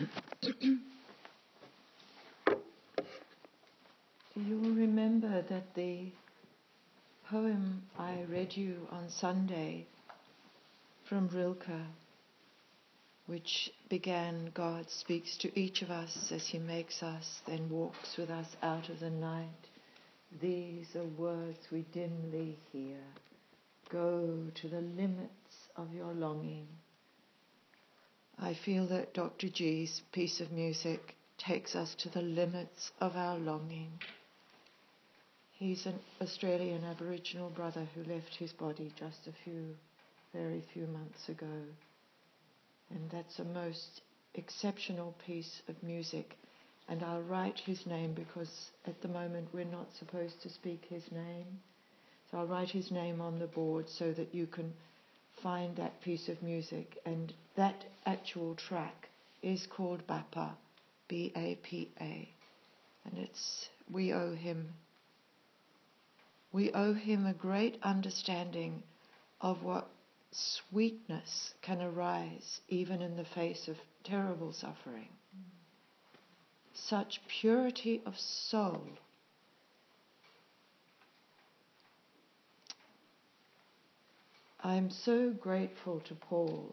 You'll remember that the poem I read you on Sunday from Rilke, which began God speaks to each of us as He makes us, then walks with us out of the night. These are words we dimly hear. Go to the limits of your longing. I feel that Dr. G's piece of music takes us to the limits of our longing. He's an Australian Aboriginal brother who left his body just a few, very few months ago. And that's a most exceptional piece of music. And I'll write his name because at the moment we're not supposed to speak his name. So I'll write his name on the board so that you can find that piece of music. And that actual track is called Bapa, B A P A. And it's, we owe him we owe him a great understanding of what sweetness can arise even in the face of terrible suffering. Such purity of soul. I'm so grateful to Paul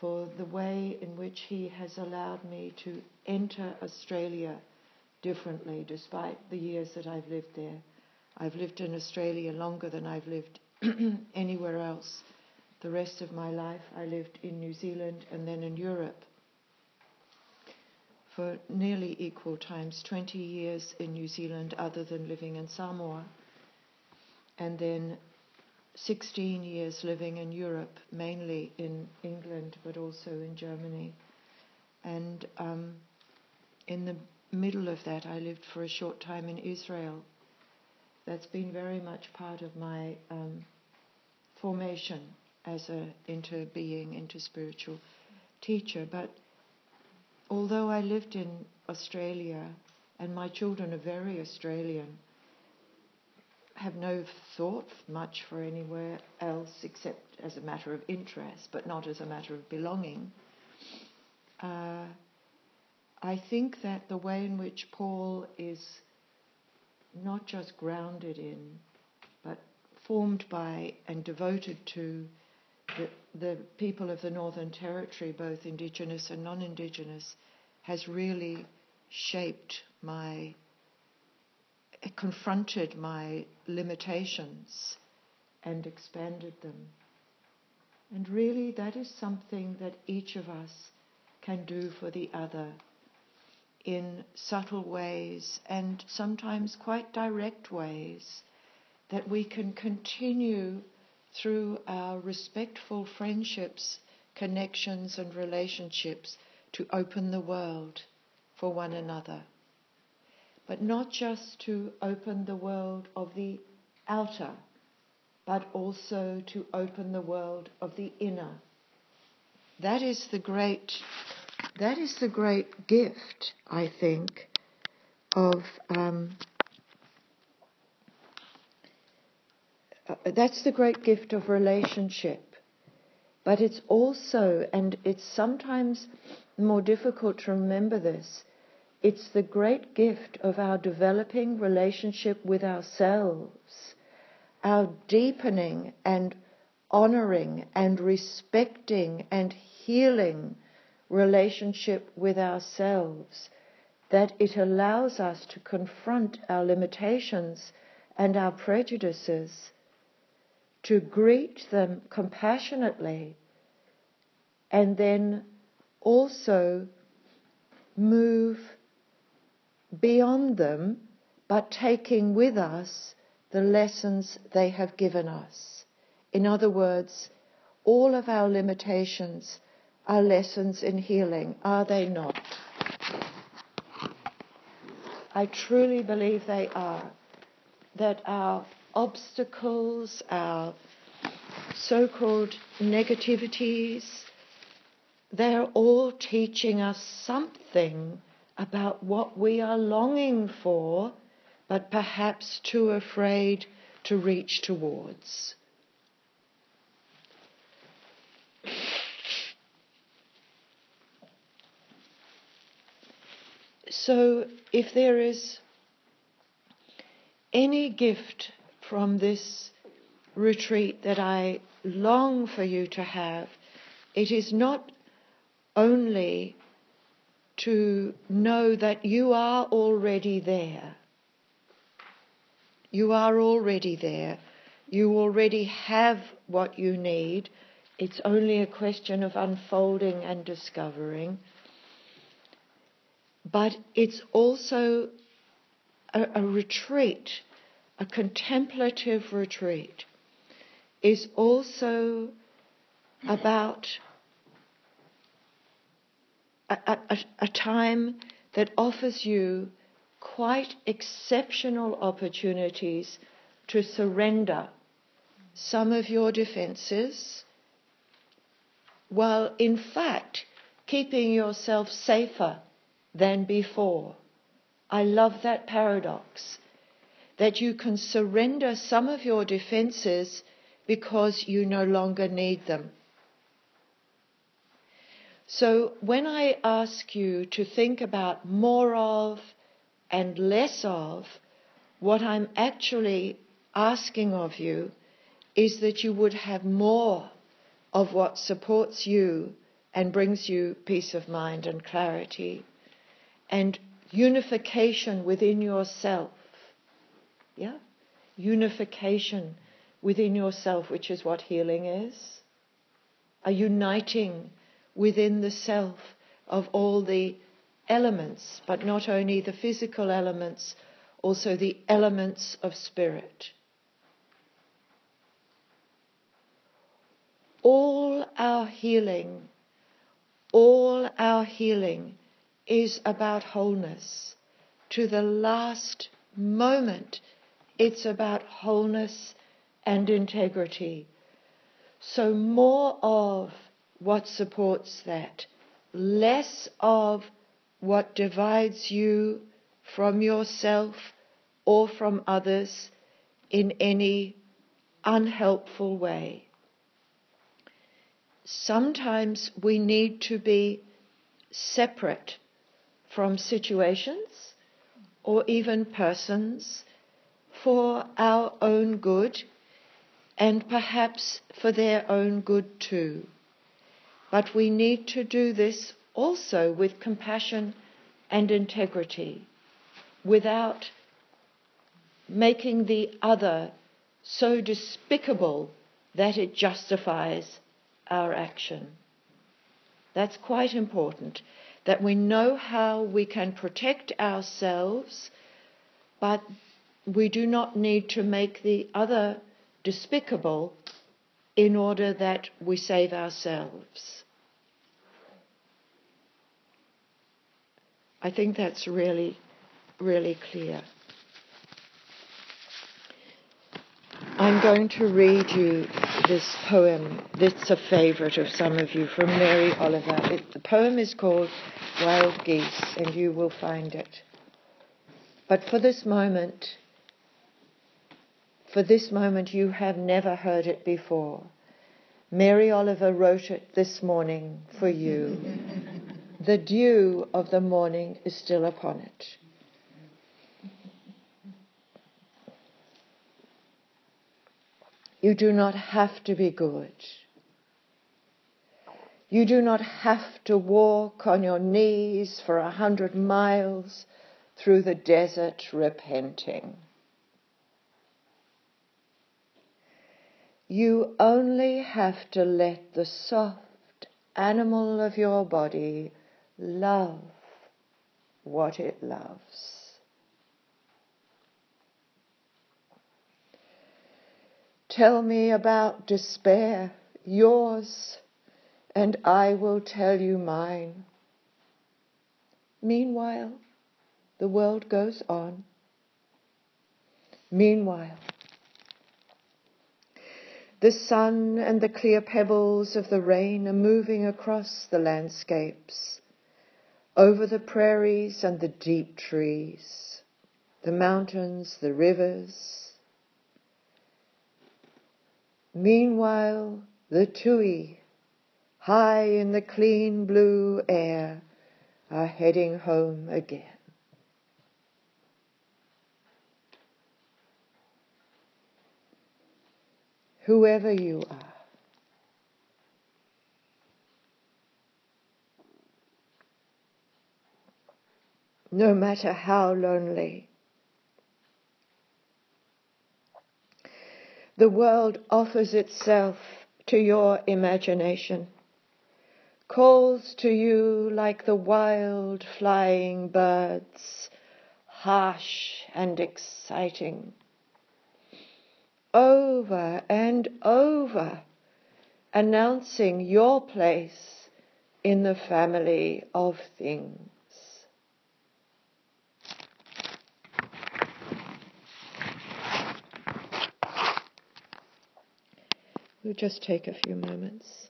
for the way in which he has allowed me to enter Australia differently despite the years that I've lived there I've lived in Australia longer than I've lived anywhere else. The rest of my life, I lived in New Zealand and then in Europe for nearly equal times 20 years in New Zealand, other than living in Samoa, and then 16 years living in Europe, mainly in England, but also in Germany. And um, in the middle of that, I lived for a short time in Israel that's been very much part of my um, formation as a into being, into spiritual teacher. But although I lived in Australia and my children are very Australian, have no thought much for anywhere else except as a matter of interest, but not as a matter of belonging. Uh, I think that the way in which Paul is not just grounded in, but formed by and devoted to the, the people of the Northern Territory, both indigenous and non indigenous, has really shaped my, confronted my limitations and expanded them. And really, that is something that each of us can do for the other in subtle ways and sometimes quite direct ways that we can continue through our respectful friendships, connections, and relationships to open the world for one another. But not just to open the world of the outer, but also to open the world of the inner. That is the great that is the great gift, I think, of. Um, uh, that's the great gift of relationship. But it's also, and it's sometimes more difficult to remember this, it's the great gift of our developing relationship with ourselves, our deepening and honoring and respecting and healing relationship with ourselves, that it allows us to confront our limitations and our prejudices, to greet them compassionately, and then also move beyond them, but taking with us the lessons they have given us. In other words, all of our limitations are lessons in healing, are they not? I truly believe they are. That our obstacles, our so called negativities, they're all teaching us something about what we are longing for, but perhaps too afraid to reach towards. so, if there is any gift from this retreat that I long for you to have, it is not only to know that you are already there. You are already there. You already have what you need. It's only a question of unfolding and discovering. But it's also a, a retreat, a contemplative retreat, is also about a, a, a, time that offers you quite exceptional opportunities to surrender some of your defenses, while in fact keeping yourself safer than before. I love that paradox that you can surrender some of your defenses because you no longer need them. So when I ask you to think about more of and less of, what I'm actually asking of you is that you would have more of what supports you and brings you peace of mind and clarity and unification within yourself. Yeah? Unification within yourself, which is what healing is. A uniting within the self of all the elements, but not only the physical elements, also the elements of spirit. All our healing, all our healing is about wholeness. To the last moment, it's about wholeness and integrity. So, more of what supports that, less of what divides you from yourself or from others in any unhelpful way. Sometimes we need to be separate from situations or even persons for our own good and perhaps for their own good too. But we need to do this also with compassion and integrity without making the other so despicable that it justifies our action. That's quite important that we know how we can protect ourselves, but we do not need to make the other despicable in order that we save ourselves. I think that's really, really clear. I'm going to read you this poem. It's a favorite of some of you from Mary Oliver. It, the poem is called Wild Geese, and you will find it. But for this moment, for this moment, you have never heard it before. Mary Oliver wrote it this morning for you. the dew of the morning is still upon it. You do not have to be good. You do not have to walk on your knees for a hundred miles through the desert repenting. You only have to let the soft animal of your body love what it loves. Tell me about despair, yours, and I will tell you mine. Meanwhile, the world goes on. Meanwhile, the sun and the clear pebbles of the rain are moving across the landscapes, over the prairies and the deep trees, the mountains, the rivers. Meanwhile, the tui, high in the clean blue air, are heading home again. Whoever you are. No matter how lonely. The world offers itself to your imagination, calls to you like the wild flying birds, harsh and exciting over and over, announcing your place in the family of things. We'll just take a few moments.